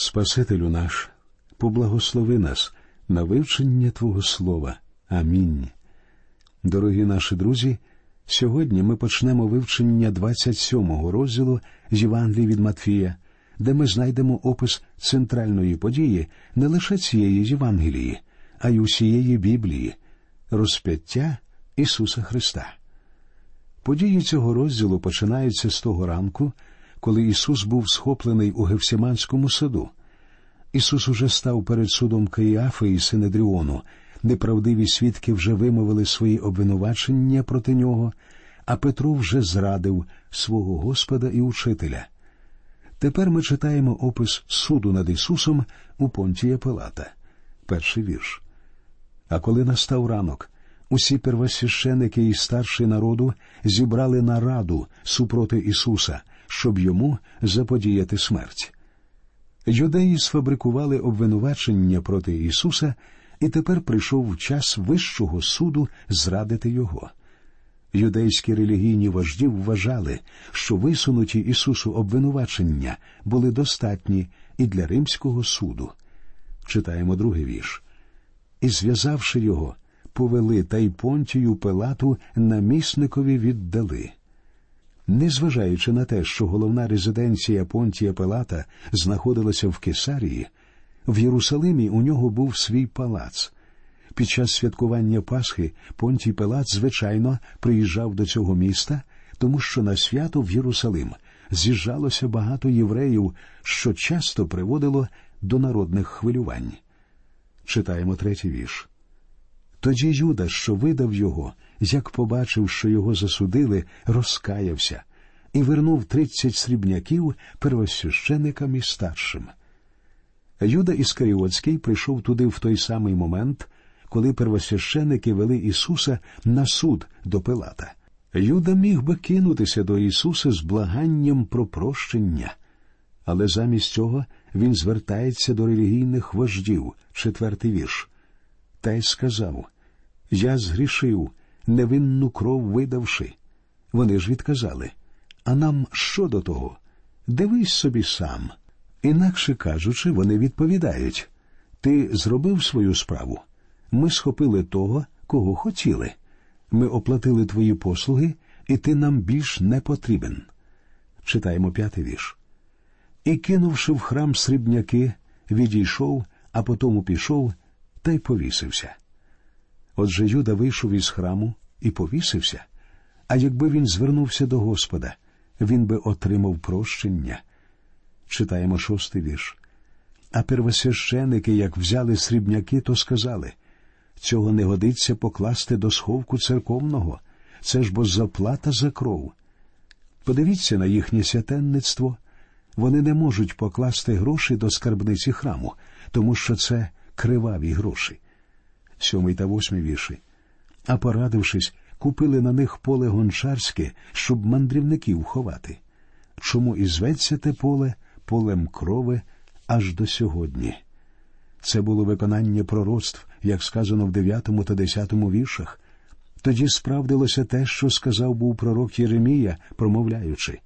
Спасителю наш, поблагослови нас на вивчення Твого Слова. Амінь. Дорогі наші друзі. Сьогодні ми почнемо вивчення 27-го розділу з Євангелії від Матфія, де ми знайдемо опис центральної події не лише цієї Євангелії, а й усієї Біблії, розп'яття Ісуса Христа. Події цього розділу починаються з того ранку, коли Ісус був схоплений у Гевсіманському саду. Ісус уже став перед судом Каїафи і Синедріону, неправдиві свідки вже вимовили свої обвинувачення проти нього, а Петро вже зрадив свого Господа і учителя. Тепер ми читаємо опис суду над Ісусом у Понтія Пилата. Перший вірш. А коли настав ранок, усі первосвященики і старші народу зібрали нараду супроти Ісуса, щоб йому заподіяти смерть. Юдеї сфабрикували обвинувачення проти Ісуса, і тепер прийшов час вищого суду зрадити його. Юдейські релігійні вожді вважали, що висунуті Ісусу обвинувачення були достатні і для римського суду. Читаємо другий вірш. І, зв'язавши його, повели та й понтію Пилату намісникові віддали. Незважаючи на те, що головна резиденція Понтія Пилата знаходилася в Кесарії, в Єрусалимі у нього був свій палац. Під час святкування Пасхи Понтій Пилат, звичайно, приїжджав до цього міста, тому що на свято в Єрусалим з'їжджалося багато євреїв, що часто приводило до народних хвилювань. Читаємо третій вірш. Тоді Юда, що видав його, як побачив, що його засудили, розкаявся і вернув тридцять срібняків первосвященикам і старшим. Юда Іскаріотський прийшов туди в той самий момент, коли первосвященики вели Ісуса на суд до Пилата. Юда міг би кинутися до Ісуса з благанням про прощення, але замість цього він звертається до релігійних вождів, четвертий вірш, та й сказав Я згрішив, невинну кров видавши. Вони ж відказали А нам що до того? Дивись собі сам. Інакше кажучи, вони відповідають Ти зробив свою справу. Ми схопили того, кого хотіли. Ми оплатили твої послуги, і ти нам більш не потрібен. Читаємо п'ятий вірш. І, кинувши в храм срібняки, відійшов, а потому пішов та й повісився. Отже Юда вийшов із храму і повісився. А якби він звернувся до Господа, він би отримав прощення. Читаємо шостий вірш. А первосвященики, як взяли срібняки, то сказали цього не годиться покласти до сховку церковного, це ж бо заплата за кров. Подивіться на їхнє святенництво. Вони не можуть покласти гроші до скарбниці храму, тому що це криваві гроші. Сьомий та восьмий вірші. А порадившись, купили на них поле гончарське, щоб мандрівників ховати. Чому і зветься те поле полем крови аж до сьогодні? Це було виконання пророцтв, як сказано в дев'ятому та десятому віршах. Тоді справдилося те, що сказав був пророк Єремія, промовляючи.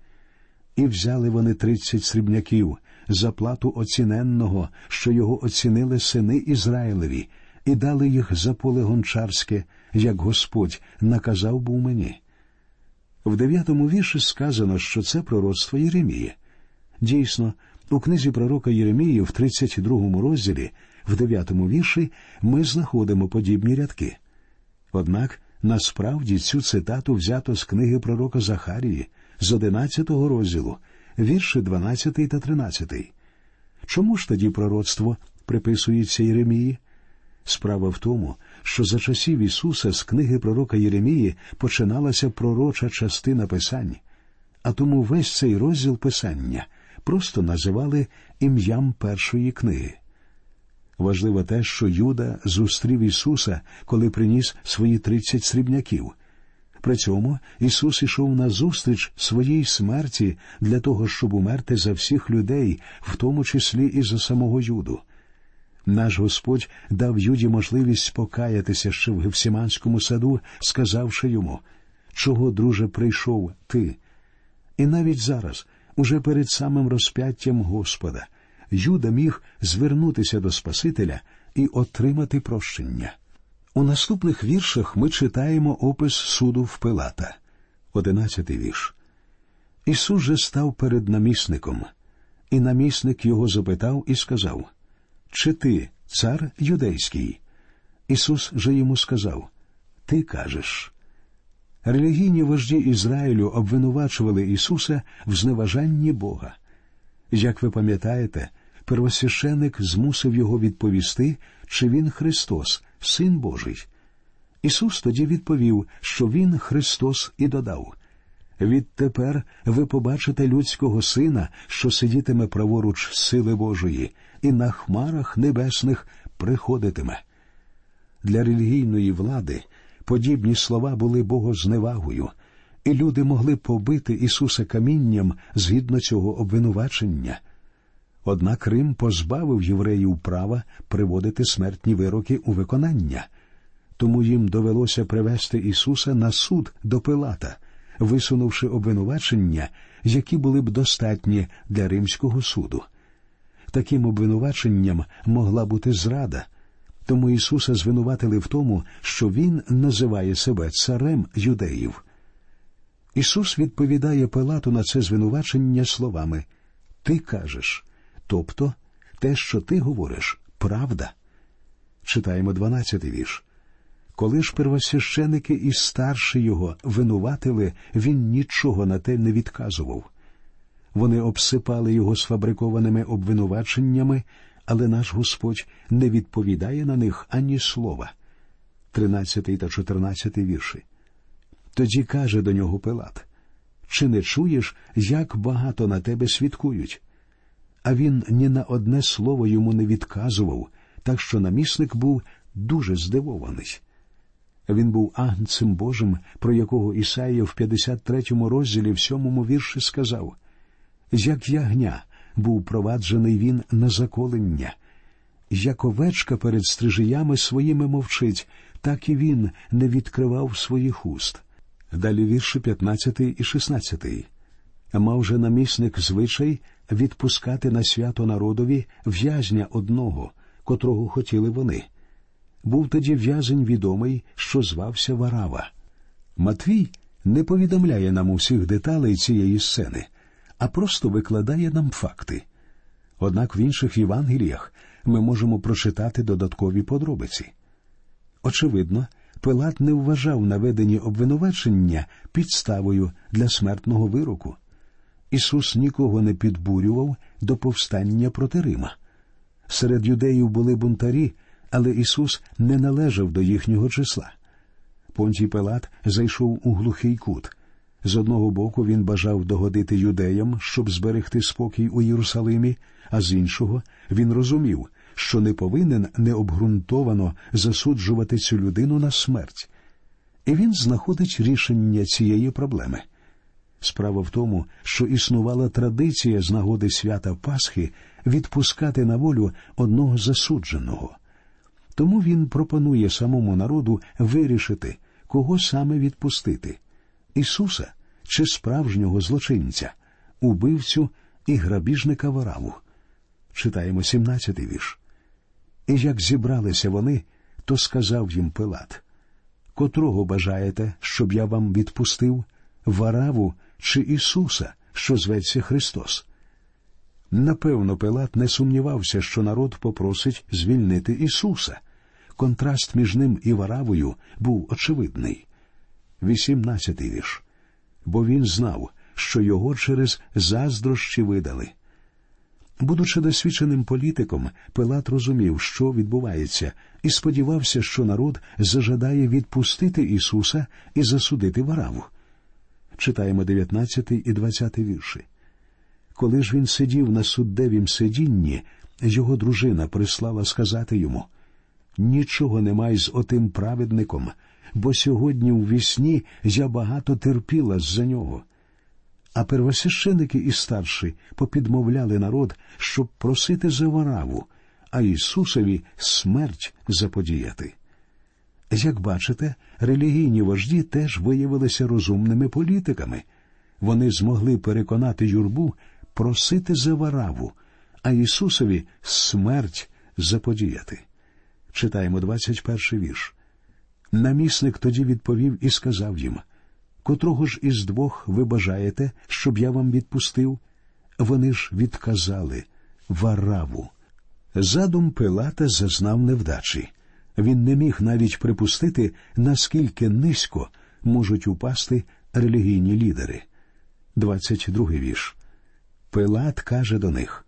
І взяли вони тридцять срібняків за плату оціненного, що його оцінили сини Ізраїлеві, і дали їх за поле гончарське, як Господь наказав був мені. В дев'ятому вірші сказано, що це пророцтво Єремії. Дійсно, у книзі пророка Єремії в 32 розділі, в 9 вірші, ми знаходимо подібні рядки. Однак насправді цю цитату взято з книги пророка Захарії з 11 розділу, вірші 12 та 13. Чому ж тоді пророцтво приписується Єремії? Справа в тому, що за часів Ісуса з книги пророка Єремії починалася пророча частина Писань, а тому весь цей розділ Писання просто називали ім'ям першої книги. Важливо те, що Юда зустрів Ісуса, коли приніс свої тридцять срібняків. При цьому Ісус ішов на зустріч своїй смерті для того, щоб умерти за всіх людей, в тому числі і за самого Юду. Наш Господь дав Юді можливість покаятися ще в Гевсіманському саду, сказавши йому, чого, друже, прийшов ти. І навіть зараз, уже перед самим розп'яттям Господа, Юда міг звернутися до Спасителя і отримати прощення. У наступних віршах ми читаємо опис суду в Пилата. Одинадцятий вірш. Ісус же став перед намісником, і намісник його запитав і сказав: Чи ти цар юдейський? Ісус же йому сказав: Ти кажеш. Релігійні вожді Ізраїлю обвинувачували Ісуса в зневажанні Бога. Як ви пам'ятаєте, первосвященик змусив його відповісти, чи він Христос, Син Божий. Ісус тоді відповів, що Він Христос, і додав Відтепер ви побачите людського сина, що сидітиме праворуч сили Божої, і на хмарах небесних приходитиме. Для релігійної влади подібні слова були богозневагою, і люди могли побити Ісуса камінням згідно цього обвинувачення. Однак Рим позбавив євреїв права приводити смертні вироки у виконання, тому їм довелося привести Ісуса на суд до Пилата, висунувши обвинувачення, які були б достатні для римського суду. Таким обвинуваченням могла бути зрада, тому Ісуса звинуватили в тому, що Він називає себе царем юдеїв. Ісус відповідає Пилату на це звинувачення словами Ти кажеш, тобто те, що ти говориш, правда. Читаємо дванадцятий вірш. Коли ж первосвященики і старші його винуватили, він нічого на те не відказував. Вони обсипали його сфабрикованими обвинуваченнями, але наш Господь не відповідає на них ані слова. Тринадцятий та чотирнадцятий вірші. Тоді каже до нього Пилат Чи не чуєш, як багато на тебе свідкують? А він ні на одне слово йому не відказував, так що намісник був дуже здивований. Він був агнцем Божим, про якого Ісаїя в 53-му розділі в сьомому вірші сказав Як ягня був проваджений він на заколення, як овечка перед стрижиями своїми мовчить, так і він не відкривав своїх уст. Далі вірші 15 і 16. Мав же намісник звичай відпускати на свято народові в'язня одного, котрого хотіли вони. Був тоді в'язень відомий, що звався Варава. Матвій не повідомляє нам усіх деталей цієї сцени, а просто викладає нам факти. Однак в інших Євангеліях ми можемо прочитати додаткові подробиці. Очевидно, Пилат не вважав наведені обвинувачення підставою для смертного вироку. Ісус нікого не підбурював до повстання проти Рима. Серед юдеїв були бунтарі, але Ісус не належав до їхнього числа. Понтій Пилат зайшов у глухий кут. З одного боку він бажав догодити юдеям, щоб зберегти спокій у Єрусалимі, а з іншого він розумів, що не повинен необґрунтовано засуджувати цю людину на смерть. І він знаходить рішення цієї проблеми. Справа в тому, що існувала традиція з нагоди свята Пасхи відпускати на волю одного засудженого. Тому він пропонує самому народу вирішити, кого саме відпустити Ісуса чи справжнього злочинця, убивцю і грабіжника вораву. Читаємо 17-й вірш. І як зібралися вони, то сказав їм Пилат Котрого бажаєте, щоб я вам відпустив Вараву чи Ісуса, що зветься Христос? Напевно, Пилат не сумнівався, що народ попросить звільнити Ісуса. Контраст між ним і Варавою був очевидний. Вісімнадцятий вірш. Бо він знав, що його через заздрощі видали. Будучи досвідченим політиком, Пилат розумів, що відбувається, і сподівався, що народ зажадає відпустити Ісуса і засудити вараву. Читаємо 19 і 20 вірші. Коли ж він сидів на суддевім сидінні, його дружина прислала сказати йому Нічого немає з отим праведником, бо сьогодні у вісні я багато терпіла з-за нього. А первосвященики і старші попідмовляли народ, щоб просити за вараву, а Ісусові смерть заподіяти. Як бачите, релігійні вожді теж виявилися розумними політиками. Вони змогли переконати юрбу просити за вараву, а Ісусові смерть заподіяти. Читаємо 21 вірш. Намісник тоді відповів і сказав їм Котрого ж із двох ви бажаєте, щоб я вам відпустив? Вони ж відказали Вараву. Задум Пилата зазнав невдачі. Він не міг навіть припустити, наскільки низько можуть упасти релігійні лідери. 22 вірш. Пилат каже до них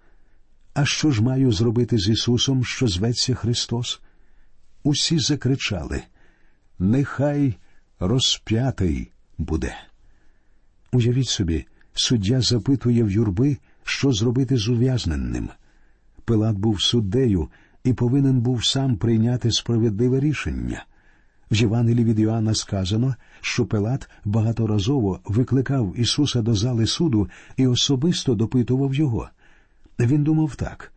А що ж маю зробити з Ісусом, що зветься Христос? Усі закричали Нехай розп'ятий буде. Уявіть собі, суддя запитує в юрби, що зробити з ув'язненим. Пилат був суддею і повинен був сам прийняти справедливе рішення. В Євангелії від Іоанна сказано, що Пилат багаторазово викликав Ісуса до зали суду і особисто допитував його. Він думав так: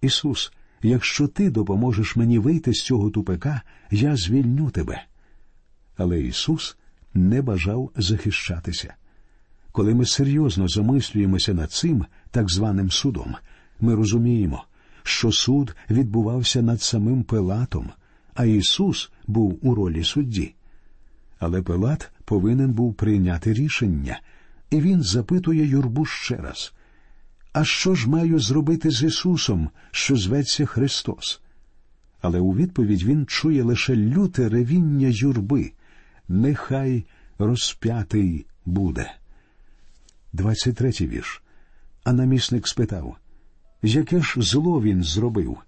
Ісус, якщо ти допоможеш мені вийти з цього тупика, я звільню тебе. Але Ісус не бажав захищатися. Коли ми серйозно замислюємося над цим так званим судом, ми розуміємо, що суд відбувався над самим Пилатом, а Ісус був у ролі судді. Але Пилат повинен був прийняти рішення, і він запитує юрбу ще раз А що ж маю зробити з Ісусом, що зветься Христос? Але у відповідь він чує лише люте ревіння юрби. Нехай розп'ятий буде. 23 вірш. А намісник спитав Яке ж зло він зробив?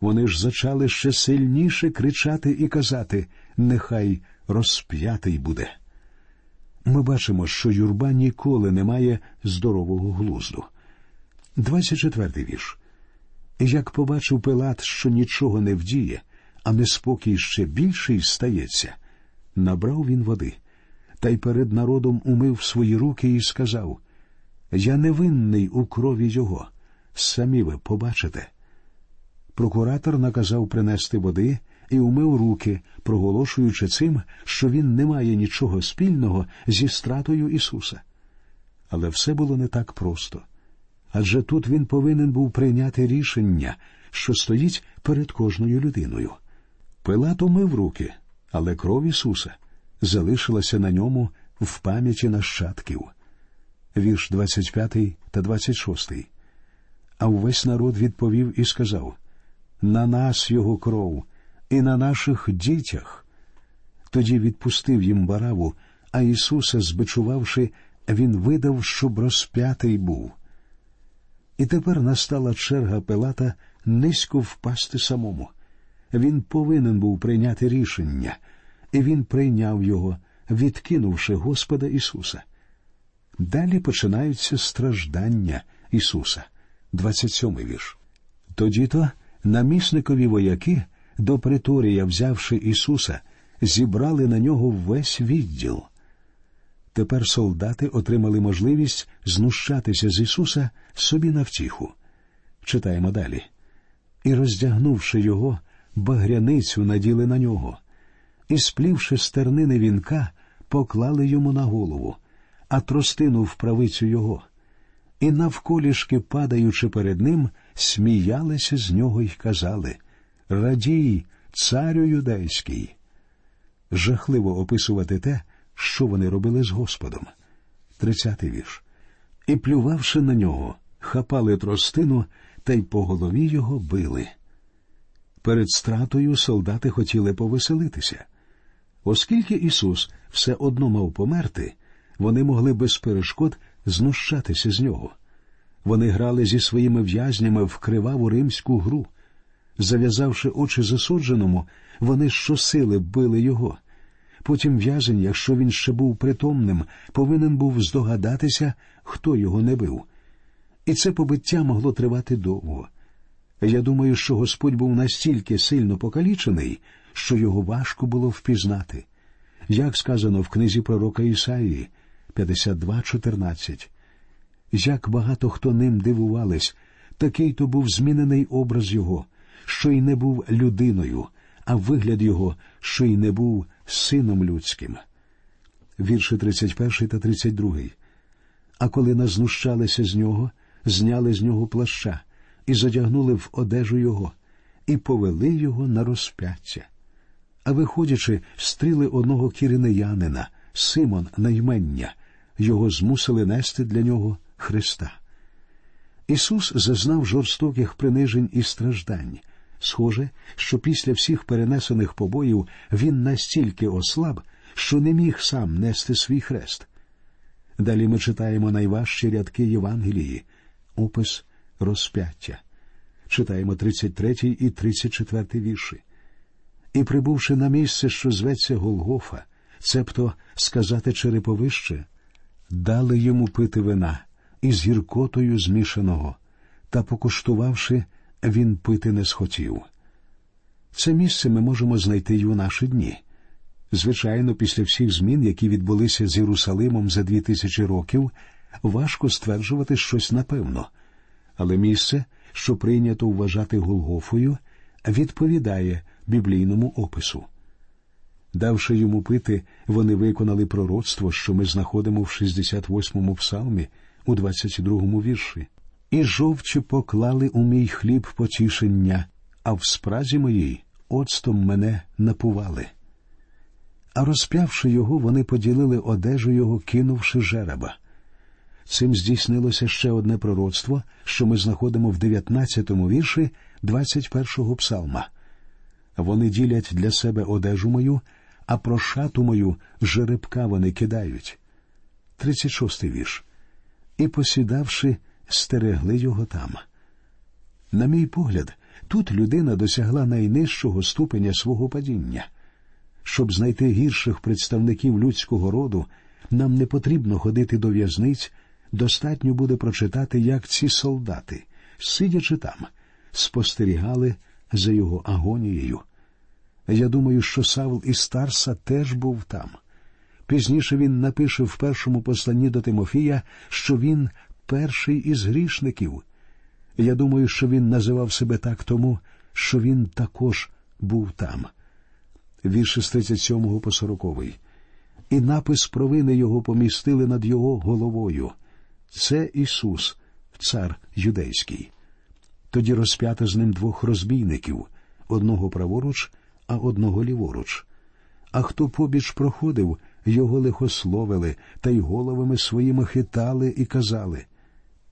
Вони ж зачали ще сильніше кричати і казати Нехай розп'ятий буде. Ми бачимо, що юрба ніколи не має здорового глузду. 24 вірш. Як побачив Пилат, що нічого не вдіє, а неспокій ще більший стається, набрав він води, та й перед народом умив свої руки і сказав Я невинний у крові його. Самі ви побачите. Прокуратор наказав принести води і умив руки, проголошуючи цим, що він не має нічого спільного зі стратою Ісуса. Але все було не так просто. Адже тут він повинен був прийняти рішення, що стоїть перед кожною людиною. Пилат умив руки, але кров Ісуса залишилася на ньому в пам'яті нащадків. Вірш 25 та 26. А увесь народ відповів і сказав на нас його кров і на наших дітях. Тоді відпустив їм бараву, а Ісуса, збичувавши, він видав, щоб розп'ятий був. І тепер настала черга Пилата низько впасти самому. Він повинен був прийняти рішення, і він прийняв його, відкинувши Господа Ісуса. Далі починаються страждання Ісуса. 27 вірш. Тоді то намісникові вояки, до приторія, взявши Ісуса, зібрали на нього весь відділ. Тепер солдати отримали можливість знущатися з Ісуса собі на втіху. Читаємо далі. І, роздягнувши його, багряницю наділи на нього, і, сплівши стернини вінка, поклали йому на голову, а тростину в правицю його і навколішки, падаючи перед ним, сміялися з нього й казали Радій, царю юдейський. Жахливо описувати те, що вони робили з Господом. Тридцятий вірш. І, плювавши на нього, хапали тростину та й по голові його били. Перед стратою солдати хотіли повеселитися. Оскільки Ісус все одно мав померти, вони могли без перешкод знущатися з нього. Вони грали зі своїми в'язнями в криваву римську гру. Зав'язавши очі засудженому, вони щосили били його. Потім в'язень, якщо він ще був притомним, повинен був здогадатися, хто його не бив. І це побиття могло тривати довго. Я думаю, що Господь був настільки сильно покалічений, що його важко було впізнати. Як сказано в книзі пророка Ісаїї, 52.14. Як багато хто ним дивувались, такий то був змінений образ його, що й не був людиною, а вигляд його, що й не був сином людським. Вірші 31 та 32. А коли назнущалися з нього, зняли з нього плаща, і задягнули в одежу його, і повели його на розп'яття. А виходячи, стріли одного кіринеянина, Симон наймення, його змусили нести для нього Христа. Ісус зазнав жорстоких принижень і страждань. Схоже, що після всіх перенесених побоїв він настільки ослаб, що не міг сам нести свій хрест. Далі ми читаємо найважчі рядки Євангелії, опис розп'яття. Читаємо 33 і 34 вірші. І, прибувши на місце, що зветься Голгофа, цебто сказати череповище, дали йому пити вина із гіркотою змішаного, та, покуштувавши, він пити не схотів. Це місце ми можемо знайти й у наші дні. Звичайно, після всіх змін, які відбулися з Єрусалимом за дві тисячі років, важко стверджувати щось напевно, але місце, що прийнято вважати Голгофою, відповідає біблійному опису. Давши йому пити, вони виконали пророцтво, що ми знаходимо в 68-му псалмі, у 22-му вірші. І жовчі поклали у мій хліб потішення, а в спразі моїй оцтом мене напували. А розп'явши його, вони поділили одежу його, кинувши жереба. Цим здійснилося ще одне пророцтво, що ми знаходимо в 19-му вірші 21-го псалма. Вони ділять для себе одежу мою, а про шату мою жеребка вони кидають. 36-й вірш. І, посідавши, стерегли його там. На мій погляд, тут людина досягла найнижчого ступеня свого падіння. Щоб знайти гірших представників людського роду, нам не потрібно ходити до в'язниць, достатньо буде прочитати, як ці солдати, сидячи там, спостерігали за його агонією. Я думаю, що Савл із Тарса теж був там. Пізніше він напише в першому посланні до Тимофія, що він перший із грішників. Я думаю, що він називав себе так тому, що він також був там. Вірші з 37 по 40. І напис провини його помістили над його головою. Це Ісус, цар юдейський. Тоді розп'ято з ним двох розбійників одного праворуч, а одного ліворуч. А хто побіч проходив, його лихословили та й головами своїми хитали і казали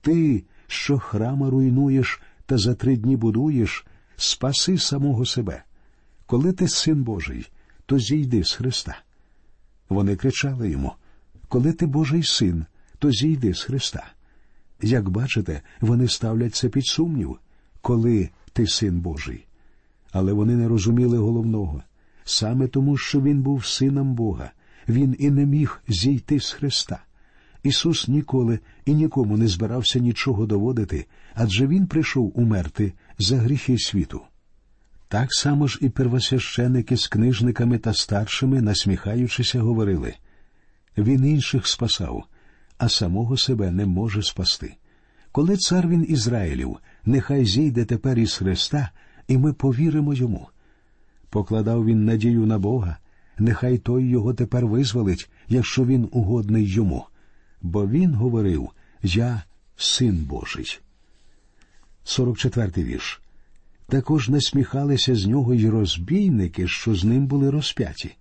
Ти, що храма руйнуєш та за три дні будуєш, спаси самого себе. Коли ти син Божий, то зійди з Христа. Вони кричали йому Коли ти Божий син, то зійди з Христа. Як бачите, вони ставлять це під сумнів, коли ти син Божий. Але вони не розуміли головного саме тому, що він був сином Бога, він і не міг зійти з Христа. Ісус ніколи і нікому не збирався нічого доводити, адже Він прийшов умерти за гріхи світу. Так само ж і первосвященики з книжниками та старшими, насміхаючися, говорили Він інших спасав, а самого себе не може спасти. Коли цар він Ізраїлів, нехай зійде тепер із Христа, і ми повіримо йому. Покладав він надію на Бога, нехай той його тепер визволить, якщо він угодний йому. Бо він говорив Я син Божий. 44-й вірш. Також насміхалися з нього й розбійники, що з ним були розп'яті.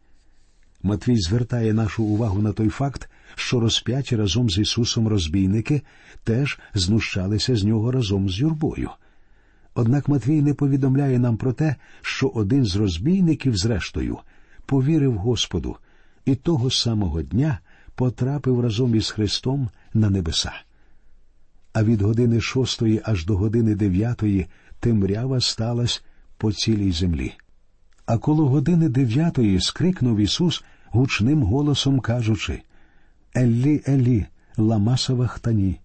Матвій звертає нашу увагу на той факт, що розп'яті разом з Ісусом розбійники теж знущалися з нього разом з юрбою. Однак Матвій не повідомляє нам про те, що один з розбійників, зрештою, повірив Господу і того самого дня потрапив разом із Христом на небеса. А від години шостої аж до години дев'ятої темрява сталась по цілій землі. А коло години дев'ятої скрикнув Ісус гучним голосом кажучи Еллі, Еллі, ламаса вахтані.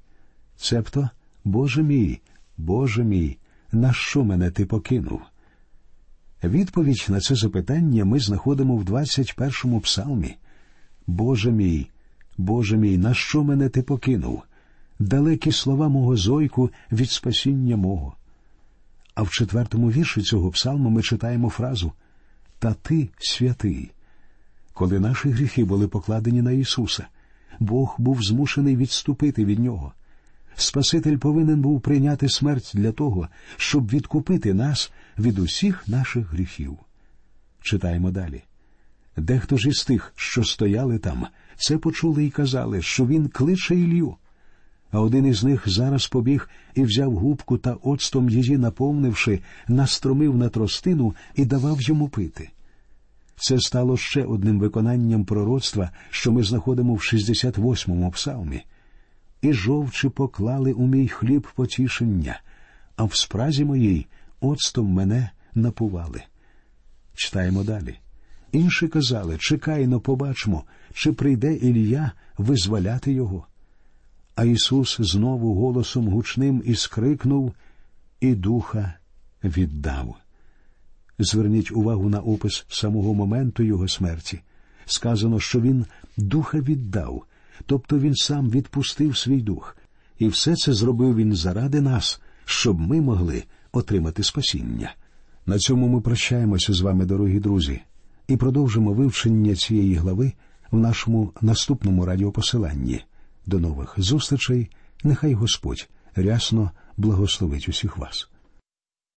Цебто, Боже мій, Боже мій, на що мене ти покинув? Відповідь на це запитання ми знаходимо в 21-му псалмі. Боже мій, Боже мій, на що мене ти покинув? Далекі слова мого зойку від спасіння мого. А в четвертому вірші цього псалму ми читаємо фразу Та ти святий. Коли наші гріхи були покладені на Ісуса, Бог був змушений відступити від Нього. Спаситель повинен був прийняти смерть для того, щоб відкупити нас від усіх наших гріхів. Читаємо далі. Дехто ж із тих, що стояли там, це почули і казали, що він кличе Ілью. А один із них зараз побіг і взяв губку та оцтом її, наповнивши, настромив на тростину і давав йому пити. Це стало ще одним виконанням пророцтва, що ми знаходимо в 68-му псалмі. І жовчі поклали у мій хліб потішення, а в спразі моїй оцтом мене напували. Читаємо далі. Інші казали чекайно, побачмо, чи прийде Ілля визволяти його. А Ісус знову голосом гучним і скрикнув, і духа віддав. Зверніть увагу на опис самого моменту його смерті. Сказано, що він духа віддав, тобто він сам відпустив свій дух, і все це зробив він заради нас, щоб ми могли отримати спасіння. На цьому ми прощаємося з вами, дорогі друзі, і продовжимо вивчення цієї глави в нашому наступному радіопосиланні. До нових зустрічей. Нехай Господь рясно благословить усіх вас.